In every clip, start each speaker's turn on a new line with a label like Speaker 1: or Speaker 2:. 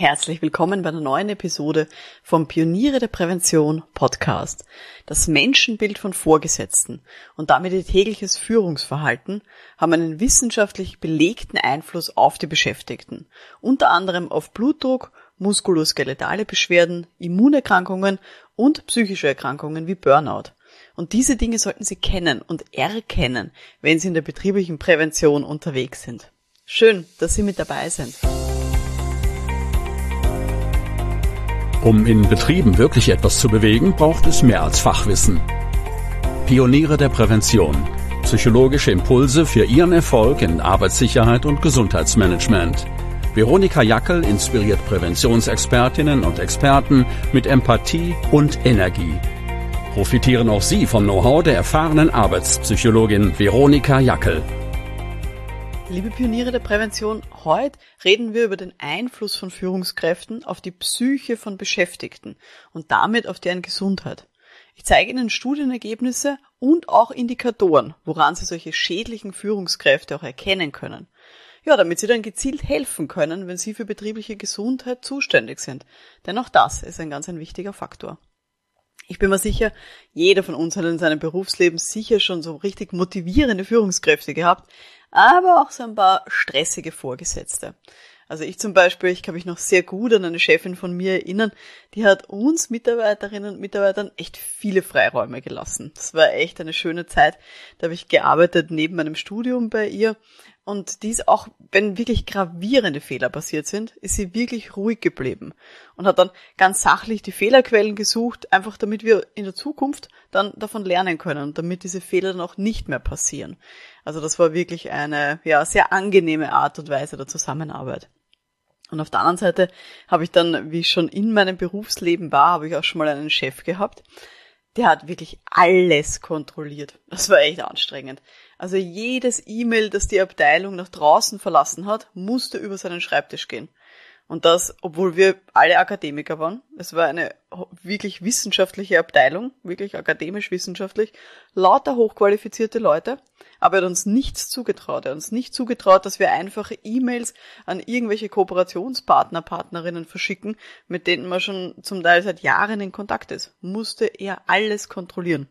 Speaker 1: Herzlich willkommen bei einer neuen Episode vom Pioniere der Prävention Podcast. Das Menschenbild von Vorgesetzten und damit ihr tägliches Führungsverhalten haben einen wissenschaftlich belegten Einfluss auf die Beschäftigten, unter anderem auf Blutdruck, muskuloskeletale Beschwerden, Immunerkrankungen und psychische Erkrankungen wie Burnout. Und diese Dinge sollten Sie kennen und erkennen, wenn Sie in der betrieblichen Prävention unterwegs sind. Schön, dass Sie mit dabei sind.
Speaker 2: Um in Betrieben wirklich etwas zu bewegen, braucht es mehr als Fachwissen. Pioniere der Prävention. Psychologische Impulse für Ihren Erfolg in Arbeitssicherheit und Gesundheitsmanagement. Veronika Jackel inspiriert Präventionsexpertinnen und Experten mit Empathie und Energie. Profitieren auch Sie vom Know-how der erfahrenen Arbeitspsychologin Veronika Jackel.
Speaker 1: Liebe Pioniere der Prävention, heute reden wir über den Einfluss von Führungskräften auf die Psyche von Beschäftigten und damit auf deren Gesundheit. Ich zeige Ihnen Studienergebnisse und auch Indikatoren, woran Sie solche schädlichen Führungskräfte auch erkennen können. Ja, damit Sie dann gezielt helfen können, wenn Sie für betriebliche Gesundheit zuständig sind. Denn auch das ist ein ganz ein wichtiger Faktor. Ich bin mir sicher, jeder von uns hat in seinem Berufsleben sicher schon so richtig motivierende Führungskräfte gehabt, aber auch so ein paar stressige Vorgesetzte. Also ich zum Beispiel, ich kann mich noch sehr gut an eine Chefin von mir erinnern, die hat uns Mitarbeiterinnen und Mitarbeitern echt viele Freiräume gelassen. Das war echt eine schöne Zeit. Da habe ich gearbeitet neben meinem Studium bei ihr und dies auch, wenn wirklich gravierende Fehler passiert sind, ist sie wirklich ruhig geblieben und hat dann ganz sachlich die Fehlerquellen gesucht, einfach damit wir in der Zukunft dann davon lernen können und damit diese Fehler dann auch nicht mehr passieren. Also das war wirklich eine, ja, sehr angenehme Art und Weise der Zusammenarbeit. Und auf der anderen Seite habe ich dann, wie ich schon in meinem Berufsleben war, habe ich auch schon mal einen Chef gehabt, der hat wirklich alles kontrolliert. Das war echt anstrengend. Also jedes E-Mail, das die Abteilung nach draußen verlassen hat, musste über seinen Schreibtisch gehen. Und das, obwohl wir alle Akademiker waren. Es war eine wirklich wissenschaftliche Abteilung, wirklich akademisch wissenschaftlich, lauter hochqualifizierte Leute. Aber er hat uns nichts zugetraut. Er hat uns nicht zugetraut, dass wir einfache E-Mails an irgendwelche Kooperationspartner, Partnerinnen verschicken, mit denen man schon zum Teil seit Jahren in Kontakt ist. Musste er alles kontrollieren.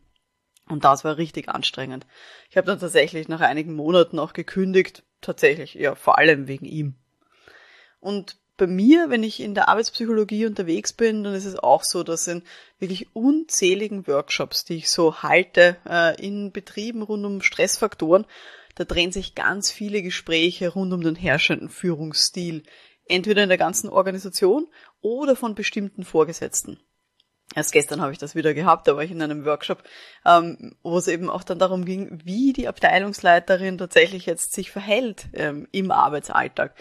Speaker 1: Und das war richtig anstrengend. Ich habe dann tatsächlich nach einigen Monaten auch gekündigt, tatsächlich, ja, vor allem wegen ihm. Und bei mir, wenn ich in der Arbeitspsychologie unterwegs bin, dann ist es auch so, dass in wirklich unzähligen Workshops, die ich so halte, äh, in Betrieben rund um Stressfaktoren, da drehen sich ganz viele Gespräche rund um den herrschenden Führungsstil, entweder in der ganzen Organisation oder von bestimmten Vorgesetzten. Erst gestern habe ich das wieder gehabt, da war ich in einem Workshop, ähm, wo es eben auch dann darum ging, wie die Abteilungsleiterin tatsächlich jetzt sich verhält ähm, im Arbeitsalltag.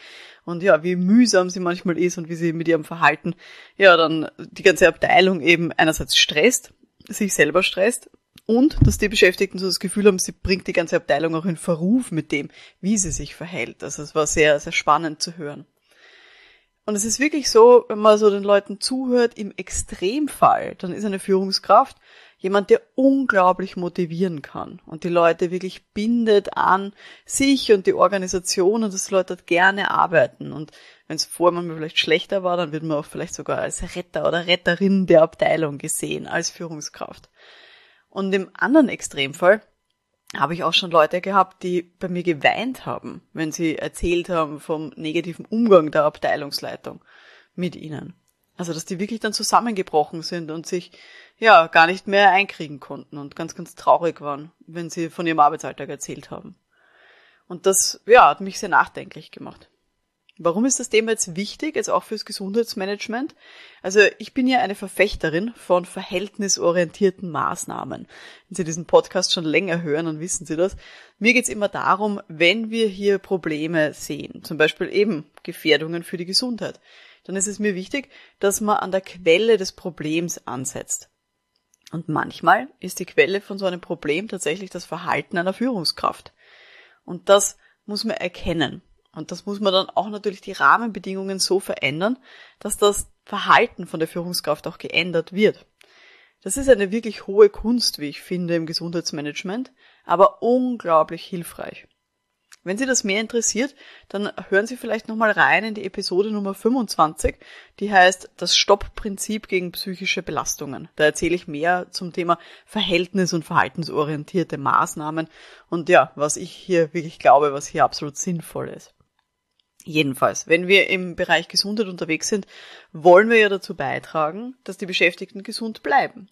Speaker 1: Und ja, wie mühsam sie manchmal ist und wie sie mit ihrem Verhalten ja dann die ganze Abteilung eben einerseits stresst, sich selber stresst und dass die Beschäftigten so das Gefühl haben, sie bringt die ganze Abteilung auch in Verruf mit dem, wie sie sich verhält. Also es war sehr, sehr spannend zu hören. Und es ist wirklich so, wenn man so den Leuten zuhört, im Extremfall, dann ist eine Führungskraft jemand, der unglaublich motivieren kann und die Leute wirklich bindet an sich und die Organisation und dass die Leute dort gerne arbeiten. Und wenn es vorher mal vielleicht schlechter war, dann wird man auch vielleicht sogar als Retter oder Retterin der Abteilung gesehen, als Führungskraft. Und im anderen Extremfall habe ich auch schon Leute gehabt, die bei mir geweint haben, wenn sie erzählt haben vom negativen Umgang der Abteilungsleitung mit ihnen. Also, dass die wirklich dann zusammengebrochen sind und sich, ja, gar nicht mehr einkriegen konnten und ganz, ganz traurig waren, wenn sie von ihrem Arbeitsalltag erzählt haben. Und das, ja, hat mich sehr nachdenklich gemacht. Warum ist das Thema jetzt wichtig, jetzt auch fürs Gesundheitsmanagement? Also ich bin ja eine Verfechterin von verhältnisorientierten Maßnahmen. Wenn Sie diesen Podcast schon länger hören, dann wissen Sie das. Mir geht's immer darum, wenn wir hier Probleme sehen, zum Beispiel eben Gefährdungen für die Gesundheit, dann ist es mir wichtig, dass man an der Quelle des Problems ansetzt. Und manchmal ist die Quelle von so einem Problem tatsächlich das Verhalten einer Führungskraft. Und das muss man erkennen. Und das muss man dann auch natürlich die Rahmenbedingungen so verändern, dass das Verhalten von der Führungskraft auch geändert wird. Das ist eine wirklich hohe Kunst, wie ich finde, im Gesundheitsmanagement, aber unglaublich hilfreich. Wenn Sie das mehr interessiert, dann hören Sie vielleicht nochmal rein in die Episode Nummer 25, die heißt Das Stoppprinzip gegen psychische Belastungen. Da erzähle ich mehr zum Thema Verhältnis- und verhaltensorientierte Maßnahmen und ja, was ich hier wirklich glaube, was hier absolut sinnvoll ist. Jedenfalls, wenn wir im Bereich Gesundheit unterwegs sind, wollen wir ja dazu beitragen, dass die Beschäftigten gesund bleiben.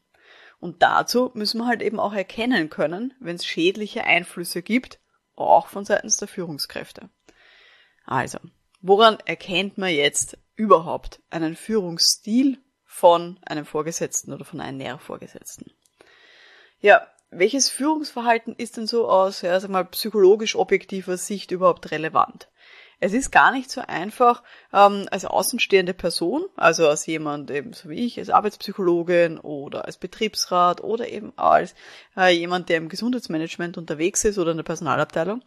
Speaker 1: Und dazu müssen wir halt eben auch erkennen können, wenn es schädliche Einflüsse gibt, auch von seitens der Führungskräfte. Also, woran erkennt man jetzt überhaupt einen Führungsstil von einem Vorgesetzten oder von einem Nährvorgesetzten? Ja, welches Führungsverhalten ist denn so aus, ja, sag mal, psychologisch objektiver Sicht überhaupt relevant? Es ist gar nicht so einfach, ähm, als außenstehende Person, also als jemand eben so wie ich, als Arbeitspsychologin oder als Betriebsrat oder eben als äh, jemand, der im Gesundheitsmanagement unterwegs ist oder in der Personalabteilung,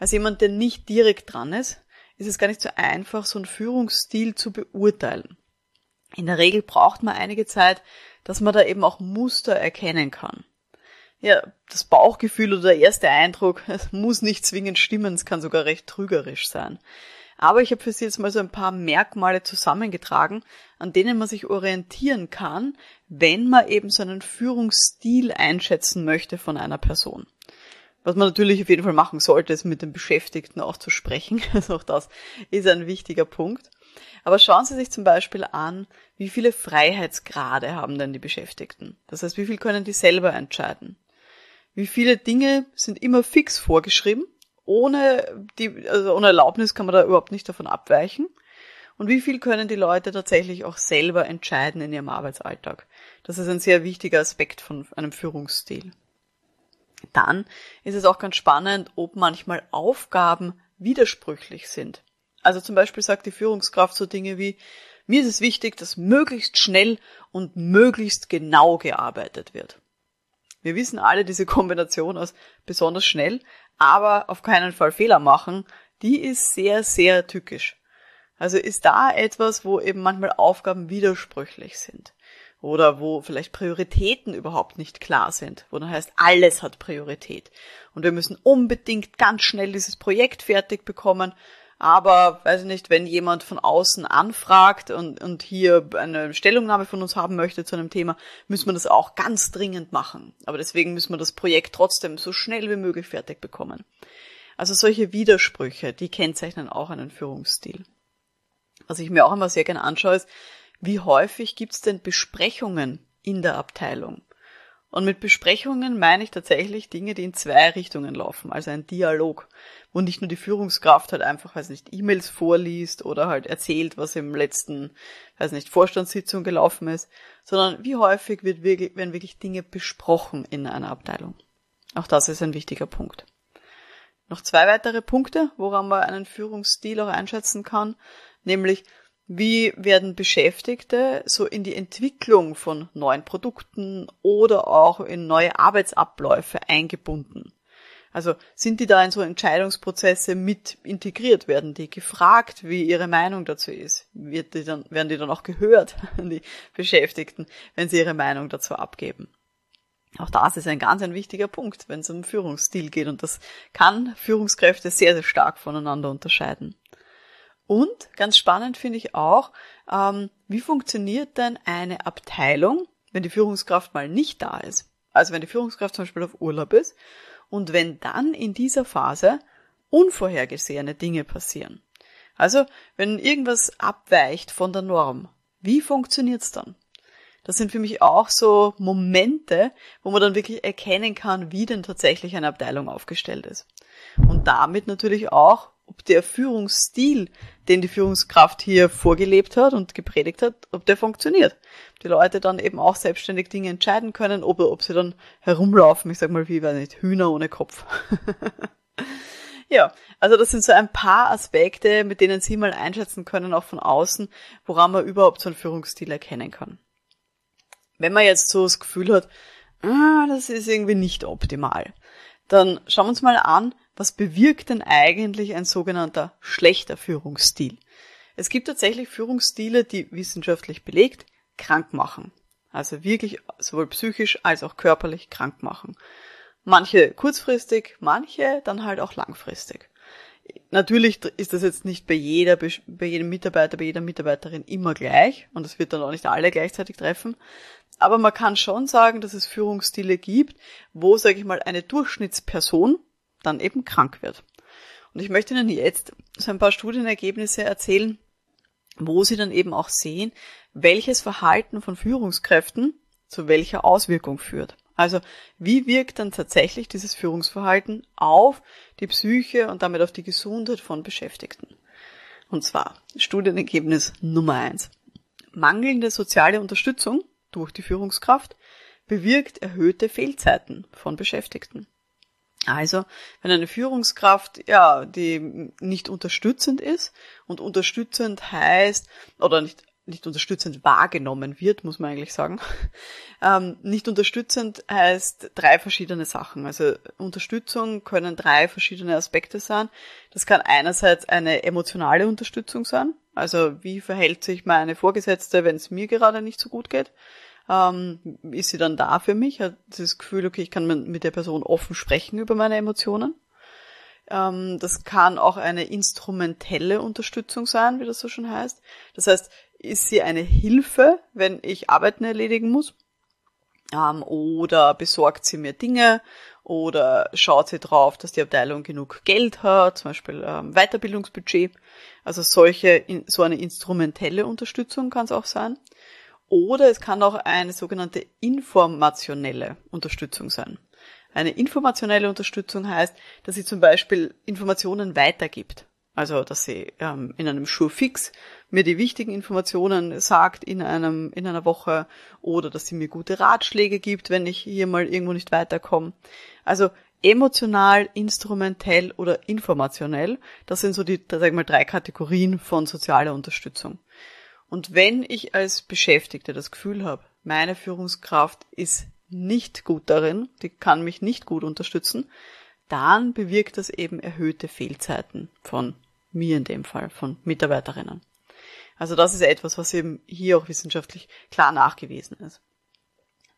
Speaker 1: als jemand, der nicht direkt dran ist, ist es gar nicht so einfach, so einen Führungsstil zu beurteilen. In der Regel braucht man einige Zeit, dass man da eben auch Muster erkennen kann ja, das Bauchgefühl oder der erste Eindruck, es muss nicht zwingend stimmen, es kann sogar recht trügerisch sein. Aber ich habe für Sie jetzt mal so ein paar Merkmale zusammengetragen, an denen man sich orientieren kann, wenn man eben so einen Führungsstil einschätzen möchte von einer Person. Was man natürlich auf jeden Fall machen sollte, ist mit den Beschäftigten auch zu sprechen. Also auch das ist ein wichtiger Punkt. Aber schauen Sie sich zum Beispiel an, wie viele Freiheitsgrade haben denn die Beschäftigten? Das heißt, wie viel können die selber entscheiden? Wie viele Dinge sind immer fix vorgeschrieben? Ohne die, also ohne Erlaubnis kann man da überhaupt nicht davon abweichen. Und wie viel können die Leute tatsächlich auch selber entscheiden in ihrem Arbeitsalltag? Das ist ein sehr wichtiger Aspekt von einem Führungsstil. Dann ist es auch ganz spannend, ob manchmal Aufgaben widersprüchlich sind. Also zum Beispiel sagt die Führungskraft so Dinge wie, mir ist es wichtig, dass möglichst schnell und möglichst genau gearbeitet wird. Wir wissen alle, diese Kombination aus besonders schnell, aber auf keinen Fall Fehler machen, die ist sehr, sehr tückisch. Also ist da etwas, wo eben manchmal Aufgaben widersprüchlich sind. Oder wo vielleicht Prioritäten überhaupt nicht klar sind, wo dann heißt, alles hat Priorität. Und wir müssen unbedingt ganz schnell dieses Projekt fertig bekommen aber, weiß ich nicht, wenn jemand von außen anfragt und, und hier eine Stellungnahme von uns haben möchte zu einem Thema, müssen wir das auch ganz dringend machen. Aber deswegen müssen wir das Projekt trotzdem so schnell wie möglich fertig bekommen. Also solche Widersprüche, die kennzeichnen auch einen Führungsstil. Was ich mir auch immer sehr gerne anschaue, ist, wie häufig gibt es denn Besprechungen in der Abteilung? Und mit Besprechungen meine ich tatsächlich Dinge, die in zwei Richtungen laufen, also ein Dialog, wo nicht nur die Führungskraft halt einfach, weiß nicht, E-Mails vorliest oder halt erzählt, was im letzten, weiß nicht, Vorstandssitzung gelaufen ist, sondern wie häufig wird wirklich, werden wirklich Dinge besprochen in einer Abteilung. Auch das ist ein wichtiger Punkt. Noch zwei weitere Punkte, woran man einen Führungsstil auch einschätzen kann, nämlich wie werden Beschäftigte so in die Entwicklung von neuen Produkten oder auch in neue Arbeitsabläufe eingebunden? Also sind die da in so Entscheidungsprozesse mit integriert? Werden die gefragt, wie ihre Meinung dazu ist? Wird die dann, werden die dann auch gehört, die Beschäftigten, wenn sie ihre Meinung dazu abgeben? Auch das ist ein ganz ein wichtiger Punkt, wenn es um Führungsstil geht und das kann Führungskräfte sehr, sehr stark voneinander unterscheiden. Und ganz spannend finde ich auch, ähm, wie funktioniert denn eine Abteilung, wenn die Führungskraft mal nicht da ist? Also wenn die Führungskraft zum Beispiel auf Urlaub ist und wenn dann in dieser Phase unvorhergesehene Dinge passieren. Also wenn irgendwas abweicht von der Norm, wie funktioniert's dann? Das sind für mich auch so Momente, wo man dann wirklich erkennen kann, wie denn tatsächlich eine Abteilung aufgestellt ist. Und damit natürlich auch, ob der Führungsstil, den die Führungskraft hier vorgelebt hat und gepredigt hat, ob der funktioniert. Die Leute dann eben auch selbstständig Dinge entscheiden können, ob, ob sie dann herumlaufen, ich sag mal, wie, weiß nicht, Hühner ohne Kopf. ja, also das sind so ein paar Aspekte, mit denen Sie mal einschätzen können, auch von außen, woran man überhaupt so einen Führungsstil erkennen kann. Wenn man jetzt so das Gefühl hat, ah, das ist irgendwie nicht optimal, dann schauen wir uns mal an, was bewirkt denn eigentlich ein sogenannter schlechter Führungsstil? Es gibt tatsächlich Führungsstile, die wissenschaftlich belegt krank machen. Also wirklich sowohl psychisch als auch körperlich krank machen. Manche kurzfristig, manche dann halt auch langfristig. Natürlich ist das jetzt nicht bei jeder, bei jedem Mitarbeiter, bei jeder Mitarbeiterin immer gleich und es wird dann auch nicht alle gleichzeitig treffen. Aber man kann schon sagen, dass es Führungsstile gibt, wo, sage ich mal, eine Durchschnittsperson dann eben krank wird. Und ich möchte Ihnen jetzt so ein paar Studienergebnisse erzählen, wo Sie dann eben auch sehen, welches Verhalten von Führungskräften zu welcher Auswirkung führt. Also wie wirkt dann tatsächlich dieses Führungsverhalten auf die Psyche und damit auf die Gesundheit von Beschäftigten? Und zwar Studienergebnis Nummer eins: Mangelnde soziale Unterstützung durch die Führungskraft bewirkt erhöhte Fehlzeiten von Beschäftigten. Also, wenn eine Führungskraft, ja, die nicht unterstützend ist und unterstützend heißt, oder nicht nicht unterstützend wahrgenommen wird, muss man eigentlich sagen. Ähm, nicht unterstützend heißt drei verschiedene Sachen. Also Unterstützung können drei verschiedene Aspekte sein. Das kann einerseits eine emotionale Unterstützung sein. Also wie verhält sich meine Vorgesetzte, wenn es mir gerade nicht so gut geht? Ähm, ist sie dann da für mich? Hat das Gefühl, okay, ich kann mit der Person offen sprechen über meine Emotionen? Ähm, das kann auch eine instrumentelle Unterstützung sein, wie das so schon heißt. Das heißt, ist sie eine Hilfe, wenn ich Arbeiten erledigen muss? Ähm, oder besorgt sie mir Dinge? Oder schaut sie drauf, dass die Abteilung genug Geld hat, zum Beispiel ähm, Weiterbildungsbudget? Also solche, so eine instrumentelle Unterstützung kann es auch sein. Oder es kann auch eine sogenannte informationelle Unterstützung sein. Eine informationelle Unterstützung heißt, dass sie zum Beispiel Informationen weitergibt. Also, dass sie ähm, in einem Schurfix mir die wichtigen Informationen sagt in einem, in einer Woche oder dass sie mir gute Ratschläge gibt, wenn ich hier mal irgendwo nicht weiterkomme. Also, emotional, instrumentell oder informationell, das sind so die, sag ich mal, drei Kategorien von sozialer Unterstützung. Und wenn ich als Beschäftigte das Gefühl habe, meine Führungskraft ist nicht gut darin, die kann mich nicht gut unterstützen, dann bewirkt das eben erhöhte Fehlzeiten von mir in dem Fall, von Mitarbeiterinnen. Also das ist etwas, was eben hier auch wissenschaftlich klar nachgewiesen ist.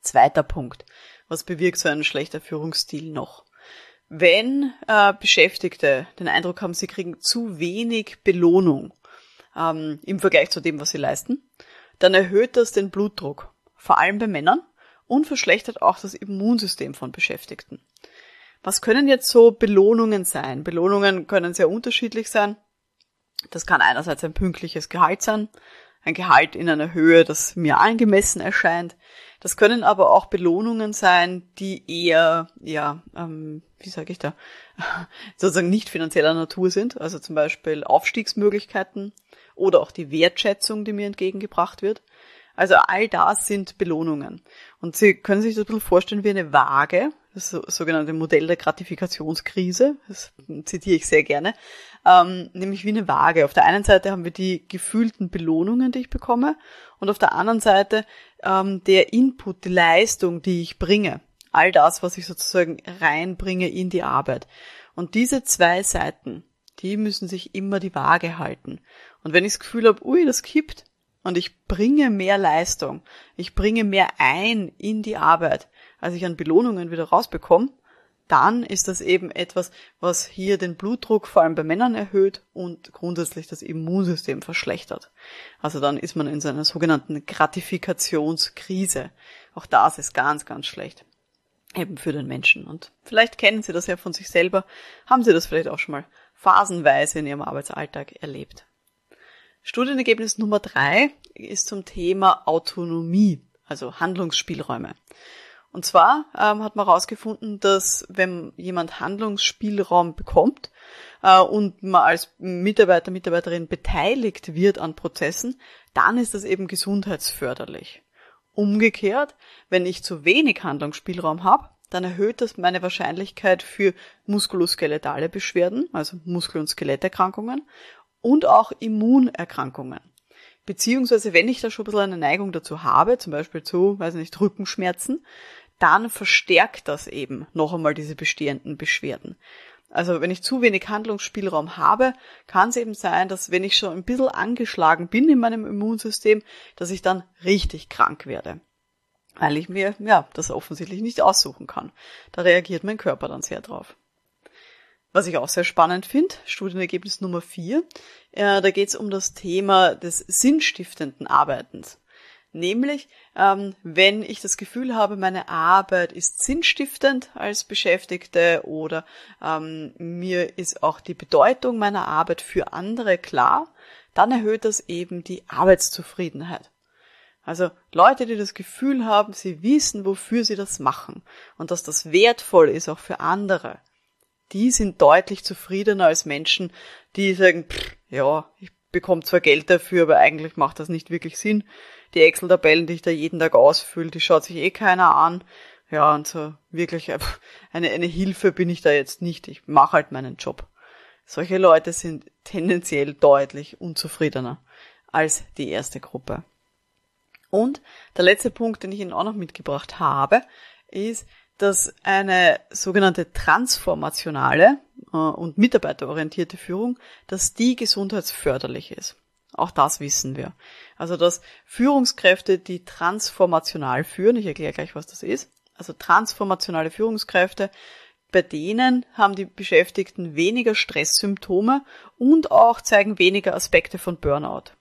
Speaker 1: Zweiter Punkt. Was bewirkt so ein schlechter Führungsstil noch? Wenn äh, Beschäftigte den Eindruck haben, sie kriegen zu wenig Belohnung ähm, im Vergleich zu dem, was sie leisten, dann erhöht das den Blutdruck, vor allem bei Männern, und verschlechtert auch das Immunsystem von Beschäftigten. Was können jetzt so Belohnungen sein? Belohnungen können sehr unterschiedlich sein. Das kann einerseits ein pünktliches Gehalt sein, ein Gehalt in einer Höhe, das mir angemessen erscheint. Das können aber auch Belohnungen sein, die eher, ja, ähm, wie sage ich da, sozusagen nicht finanzieller Natur sind. Also zum Beispiel Aufstiegsmöglichkeiten oder auch die Wertschätzung, die mir entgegengebracht wird. Also all das sind Belohnungen. Und Sie können sich das ein bisschen vorstellen wie eine Waage, das sogenannte Modell der Gratifikationskrise, das zitiere ich sehr gerne, ähm, nämlich wie eine Waage. Auf der einen Seite haben wir die gefühlten Belohnungen, die ich bekomme, und auf der anderen Seite ähm, der Input, die Leistung, die ich bringe. All das, was ich sozusagen reinbringe in die Arbeit. Und diese zwei Seiten, die müssen sich immer die Waage halten. Und wenn ich das Gefühl habe, ui, das kippt, und ich bringe mehr Leistung, ich bringe mehr ein in die Arbeit, als ich an Belohnungen wieder rausbekomme, dann ist das eben etwas, was hier den Blutdruck vor allem bei Männern erhöht und grundsätzlich das Immunsystem verschlechtert. Also dann ist man in so einer sogenannten Gratifikationskrise. Auch das ist ganz, ganz schlecht. Eben für den Menschen. Und vielleicht kennen Sie das ja von sich selber, haben Sie das vielleicht auch schon mal phasenweise in Ihrem Arbeitsalltag erlebt. Studienergebnis Nummer drei ist zum Thema Autonomie, also Handlungsspielräume. Und zwar ähm, hat man herausgefunden, dass wenn jemand Handlungsspielraum bekommt äh, und man als Mitarbeiter, Mitarbeiterin beteiligt wird an Prozessen, dann ist das eben gesundheitsförderlich. Umgekehrt, wenn ich zu wenig Handlungsspielraum habe, dann erhöht das meine Wahrscheinlichkeit für muskuloskeletale Beschwerden, also Muskel- und Skeletterkrankungen und auch Immunerkrankungen. Beziehungsweise, wenn ich da schon ein bisschen eine Neigung dazu habe, zum Beispiel zu, weiß nicht, Rückenschmerzen, dann verstärkt das eben noch einmal diese bestehenden Beschwerden. Also wenn ich zu wenig Handlungsspielraum habe, kann es eben sein, dass wenn ich schon ein bisschen angeschlagen bin in meinem Immunsystem, dass ich dann richtig krank werde. Weil ich mir, ja, das offensichtlich nicht aussuchen kann. Da reagiert mein Körper dann sehr drauf. Was ich auch sehr spannend finde, Studienergebnis Nummer vier, äh, da geht es um das Thema des sinnstiftenden Arbeitens. Nämlich, ähm, wenn ich das Gefühl habe, meine Arbeit ist sinnstiftend als Beschäftigte oder ähm, mir ist auch die Bedeutung meiner Arbeit für andere klar, dann erhöht das eben die Arbeitszufriedenheit. Also Leute, die das Gefühl haben, sie wissen, wofür sie das machen und dass das wertvoll ist auch für andere, die sind deutlich zufriedener als Menschen, die sagen, pff, ja, ich bekomme zwar Geld dafür, aber eigentlich macht das nicht wirklich Sinn. Die Excel-Tabellen, die ich da jeden Tag ausfülle, die schaut sich eh keiner an. Ja, und so wirklich äh, eine, eine Hilfe bin ich da jetzt nicht. Ich mache halt meinen Job. Solche Leute sind tendenziell deutlich unzufriedener als die erste Gruppe. Und der letzte Punkt, den ich Ihnen auch noch mitgebracht habe, ist, dass eine sogenannte transformationale äh, und mitarbeiterorientierte Führung, dass die gesundheitsförderlich ist. Auch das wissen wir. Also dass Führungskräfte, die transformational führen, ich erkläre gleich, was das ist, also transformationale Führungskräfte, bei denen haben die Beschäftigten weniger Stresssymptome und auch zeigen weniger Aspekte von Burnout.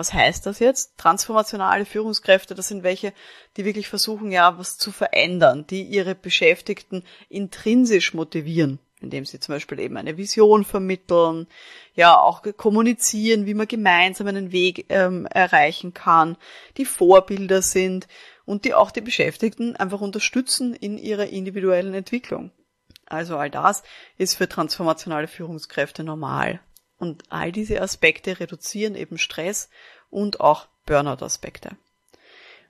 Speaker 1: Was heißt das jetzt? Transformationale Führungskräfte, das sind welche, die wirklich versuchen, ja, was zu verändern, die ihre Beschäftigten intrinsisch motivieren, indem sie zum Beispiel eben eine Vision vermitteln, ja, auch kommunizieren, wie man gemeinsam einen Weg ähm, erreichen kann, die Vorbilder sind und die auch die Beschäftigten einfach unterstützen in ihrer individuellen Entwicklung. Also all das ist für transformationale Führungskräfte normal. Und all diese Aspekte reduzieren eben Stress und auch Burnout-Aspekte.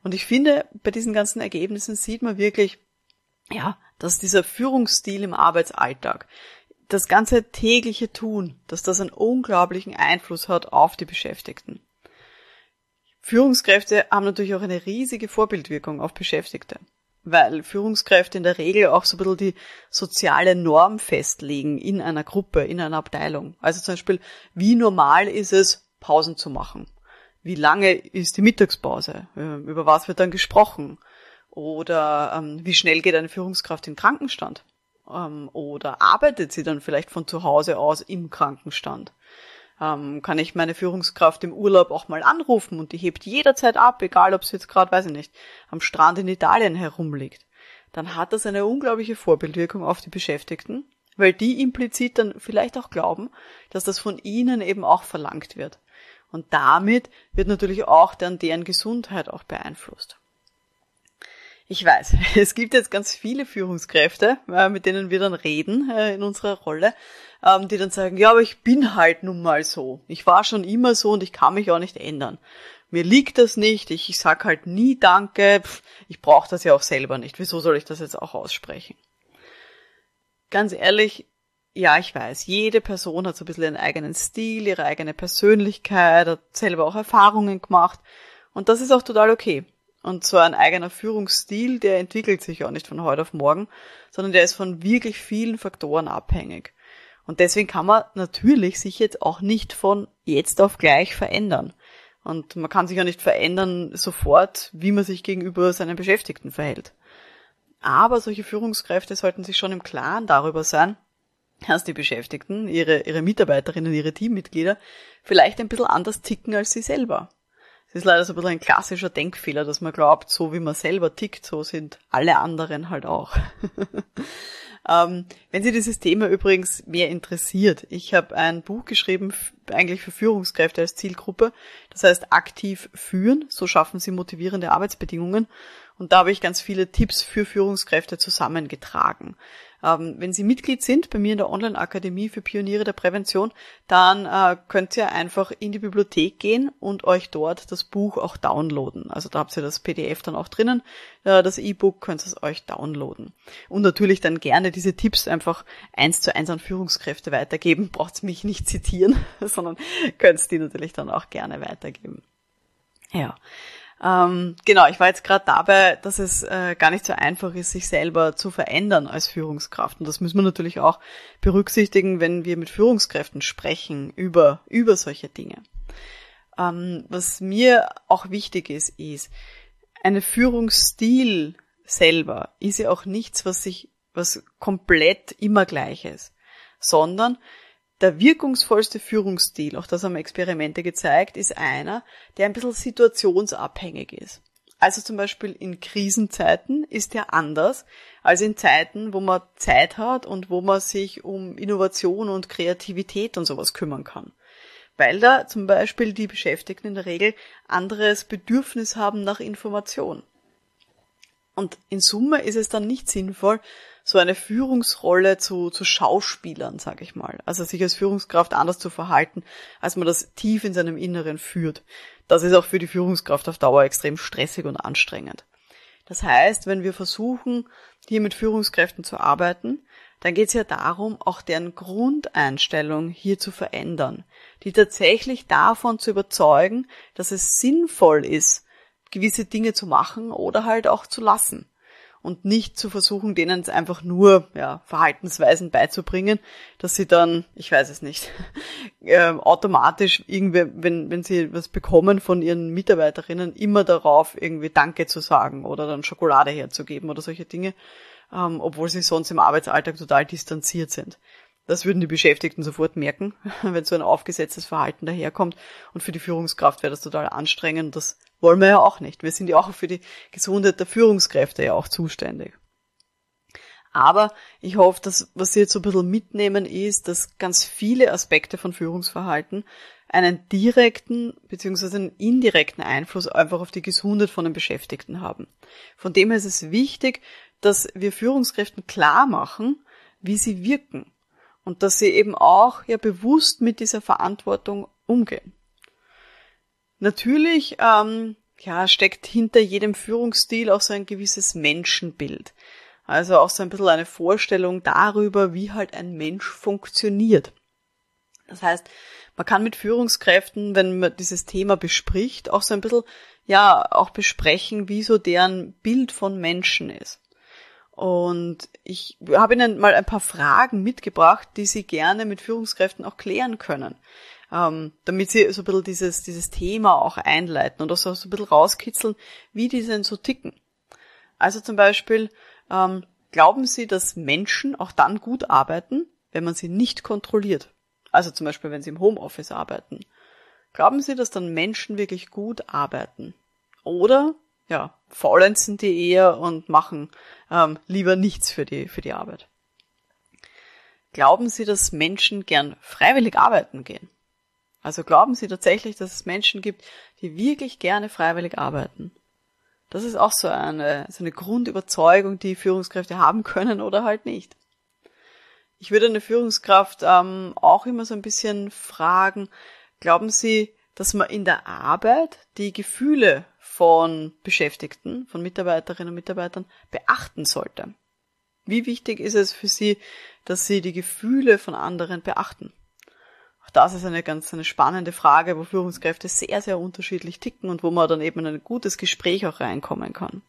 Speaker 1: Und ich finde, bei diesen ganzen Ergebnissen sieht man wirklich, ja, dass dieser Führungsstil im Arbeitsalltag, das ganze tägliche Tun, dass das einen unglaublichen Einfluss hat auf die Beschäftigten. Führungskräfte haben natürlich auch eine riesige Vorbildwirkung auf Beschäftigte weil Führungskräfte in der Regel auch so ein bisschen die soziale Norm festlegen in einer Gruppe, in einer Abteilung. Also zum Beispiel, wie normal ist es, Pausen zu machen? Wie lange ist die Mittagspause? Ähm, über was wird dann gesprochen? Oder ähm, wie schnell geht eine Führungskraft in Krankenstand? Ähm, oder arbeitet sie dann vielleicht von zu Hause aus im Krankenstand? Ähm, kann ich meine Führungskraft im Urlaub auch mal anrufen und die hebt jederzeit ab, egal ob sie jetzt gerade, weiß ich nicht, am Strand in Italien herumliegt. Dann hat das eine unglaubliche Vorbildwirkung auf die Beschäftigten, weil die implizit dann vielleicht auch glauben, dass das von ihnen eben auch verlangt wird. Und damit wird natürlich auch dann deren Gesundheit auch beeinflusst. Ich weiß, es gibt jetzt ganz viele Führungskräfte, äh, mit denen wir dann reden äh, in unserer Rolle, ähm, die dann sagen, ja, aber ich bin halt nun mal so. Ich war schon immer so und ich kann mich auch nicht ändern. Mir liegt das nicht, ich, ich sag halt nie Danke, Pff, ich brauche das ja auch selber nicht. Wieso soll ich das jetzt auch aussprechen? Ganz ehrlich, ja, ich weiß, jede Person hat so ein bisschen ihren eigenen Stil, ihre eigene Persönlichkeit, hat selber auch Erfahrungen gemacht und das ist auch total okay. Und zwar ein eigener Führungsstil, der entwickelt sich auch nicht von heute auf morgen, sondern der ist von wirklich vielen Faktoren abhängig. Und deswegen kann man natürlich sich jetzt auch nicht von jetzt auf gleich verändern. Und man kann sich auch nicht verändern sofort, wie man sich gegenüber seinen Beschäftigten verhält. Aber solche Führungskräfte sollten sich schon im Klaren darüber sein, dass die Beschäftigten, ihre, ihre Mitarbeiterinnen, ihre Teammitglieder vielleicht ein bisschen anders ticken als sie selber. Es ist leider so ein bisschen ein klassischer Denkfehler, dass man glaubt, so wie man selber tickt, so sind alle anderen halt auch. ähm, wenn Sie dieses Thema übrigens mehr interessiert, ich habe ein Buch geschrieben, eigentlich für Führungskräfte als Zielgruppe, das heißt aktiv führen, so schaffen Sie motivierende Arbeitsbedingungen. Und da habe ich ganz viele Tipps für Führungskräfte zusammengetragen. Ähm, wenn Sie Mitglied sind bei mir in der Online-Akademie für Pioniere der Prävention, dann äh, könnt ihr einfach in die Bibliothek gehen und euch dort das Buch auch downloaden. Also da habt ihr das PDF dann auch drinnen. Äh, das E-Book könnt ihr euch downloaden. Und natürlich dann gerne diese Tipps einfach eins zu eins an Führungskräfte weitergeben. Braucht mich nicht zitieren, sondern könnt die natürlich dann auch gerne weitergeben. Ja. Ähm, genau, ich war jetzt gerade dabei, dass es äh, gar nicht so einfach ist, sich selber zu verändern als Führungskraft. Und das müssen wir natürlich auch berücksichtigen, wenn wir mit Führungskräften sprechen über, über solche Dinge. Ähm, was mir auch wichtig ist, ist, eine Führungsstil selber ist ja auch nichts, was sich, was komplett immer gleich ist sondern der wirkungsvollste Führungsstil, auch das haben Experimente gezeigt, ist einer, der ein bisschen situationsabhängig ist. Also zum Beispiel in Krisenzeiten ist der anders als in Zeiten, wo man Zeit hat und wo man sich um Innovation und Kreativität und sowas kümmern kann. Weil da zum Beispiel die Beschäftigten in der Regel anderes Bedürfnis haben nach Information. Und in Summe ist es dann nicht sinnvoll, so eine Führungsrolle zu, zu Schauspielern, sag ich mal. Also sich als Führungskraft anders zu verhalten, als man das tief in seinem Inneren führt. Das ist auch für die Führungskraft auf Dauer extrem stressig und anstrengend. Das heißt, wenn wir versuchen, hier mit Führungskräften zu arbeiten, dann geht es ja darum, auch deren Grundeinstellung hier zu verändern, die tatsächlich davon zu überzeugen, dass es sinnvoll ist, gewisse Dinge zu machen oder halt auch zu lassen und nicht zu versuchen, denen einfach nur ja, Verhaltensweisen beizubringen, dass sie dann, ich weiß es nicht, äh, automatisch irgendwie, wenn, wenn sie was bekommen von ihren Mitarbeiterinnen, immer darauf irgendwie Danke zu sagen oder dann Schokolade herzugeben oder solche Dinge, ähm, obwohl sie sonst im Arbeitsalltag total distanziert sind. Das würden die Beschäftigten sofort merken, wenn so ein aufgesetztes Verhalten daherkommt. Und für die Führungskraft wäre das total anstrengend. Das wollen wir ja auch nicht. Wir sind ja auch für die Gesundheit der Führungskräfte ja auch zuständig. Aber ich hoffe, dass was Sie jetzt so ein bisschen mitnehmen ist, dass ganz viele Aspekte von Führungsverhalten einen direkten bzw. einen indirekten Einfluss einfach auf die Gesundheit von den Beschäftigten haben. Von dem her ist es wichtig, dass wir Führungskräften klar machen, wie sie wirken und dass sie eben auch ja bewusst mit dieser Verantwortung umgehen. Natürlich ähm, ja, steckt hinter jedem Führungsstil auch so ein gewisses Menschenbild. Also auch so ein bisschen eine Vorstellung darüber, wie halt ein Mensch funktioniert. Das heißt, man kann mit Führungskräften, wenn man dieses Thema bespricht, auch so ein bisschen, ja, auch besprechen, wie so deren Bild von Menschen ist. Und ich habe Ihnen mal ein paar Fragen mitgebracht, die Sie gerne mit Führungskräften auch klären können, ähm, damit Sie so ein bisschen dieses, dieses Thema auch einleiten und auch so, ein bisschen rauskitzeln, wie die denn so ticken. Also zum Beispiel, ähm, glauben Sie, dass Menschen auch dann gut arbeiten, wenn man sie nicht kontrolliert? Also zum Beispiel, wenn sie im Homeoffice arbeiten. Glauben Sie, dass dann Menschen wirklich gut arbeiten? Oder ja, faulenzen die eher und machen ähm, lieber nichts für die, für die Arbeit. Glauben Sie, dass Menschen gern freiwillig arbeiten gehen? Also glauben Sie tatsächlich, dass es Menschen gibt, die wirklich gerne freiwillig arbeiten? Das ist auch so eine, so eine Grundüberzeugung, die Führungskräfte haben können oder halt nicht. Ich würde eine Führungskraft ähm, auch immer so ein bisschen fragen, glauben Sie, dass man in der Arbeit die Gefühle von Beschäftigten, von Mitarbeiterinnen und Mitarbeitern beachten sollte. Wie wichtig ist es für Sie, dass Sie die Gefühle von anderen beachten? Auch das ist eine ganz eine spannende Frage, wo Führungskräfte sehr, sehr unterschiedlich ticken und wo man dann eben in ein gutes Gespräch auch reinkommen kann.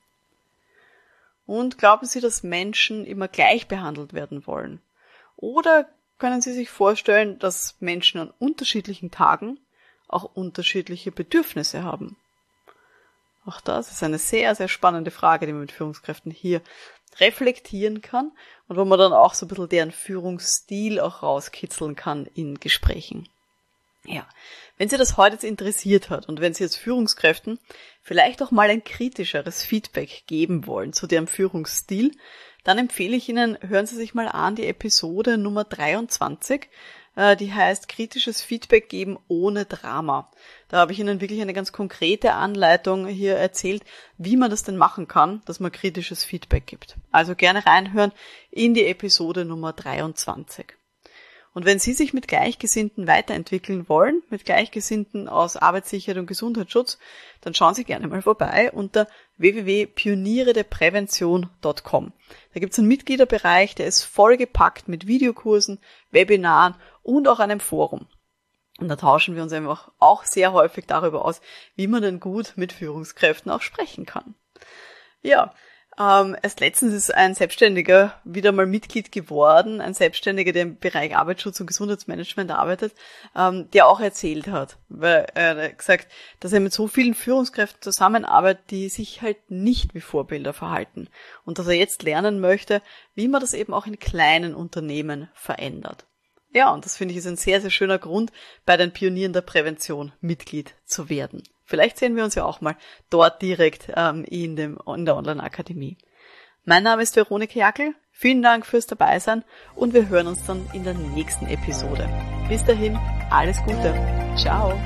Speaker 1: Und glauben Sie, dass Menschen immer gleich behandelt werden wollen? Oder können Sie sich vorstellen, dass Menschen an unterschiedlichen Tagen auch unterschiedliche Bedürfnisse haben? Auch das ist eine sehr, sehr spannende Frage, die man mit Führungskräften hier reflektieren kann und wo man dann auch so ein bisschen deren Führungsstil auch rauskitzeln kann in Gesprächen. Ja, wenn Sie das heute jetzt interessiert hat und wenn Sie jetzt Führungskräften vielleicht auch mal ein kritischeres Feedback geben wollen zu deren Führungsstil, dann empfehle ich Ihnen, hören Sie sich mal an die Episode Nummer 23 äh, die heißt kritisches Feedback geben ohne Drama. Da habe ich Ihnen wirklich eine ganz konkrete Anleitung hier erzählt, wie man das denn machen kann, dass man kritisches Feedback gibt. Also gerne reinhören in die Episode Nummer 23. Und wenn Sie sich mit Gleichgesinnten weiterentwickeln wollen, mit Gleichgesinnten aus Arbeitssicherheit und Gesundheitsschutz, dann schauen Sie gerne mal vorbei unter www.pionierederprävention.com. Da gibt es einen Mitgliederbereich, der ist vollgepackt mit Videokursen, Webinaren und auch einem Forum. Und da tauschen wir uns einfach auch sehr häufig darüber aus, wie man denn gut mit Führungskräften auch sprechen kann. Ja, ähm, erst letztens ist ein Selbstständiger wieder mal Mitglied geworden, ein Selbstständiger, der im Bereich Arbeitsschutz und Gesundheitsmanagement arbeitet, ähm, der auch erzählt hat, weil er hat gesagt, dass er mit so vielen Führungskräften zusammenarbeitet, die sich halt nicht wie Vorbilder verhalten und dass er jetzt lernen möchte, wie man das eben auch in kleinen Unternehmen verändert. Ja, und das finde ich ist ein sehr, sehr schöner Grund, bei den Pionieren der Prävention Mitglied zu werden. Vielleicht sehen wir uns ja auch mal dort direkt ähm, in, dem, in der Online-Akademie. Mein Name ist Veronika Jackel. Vielen Dank fürs Dabeisein und wir hören uns dann in der nächsten Episode. Bis dahin, alles Gute. Ciao.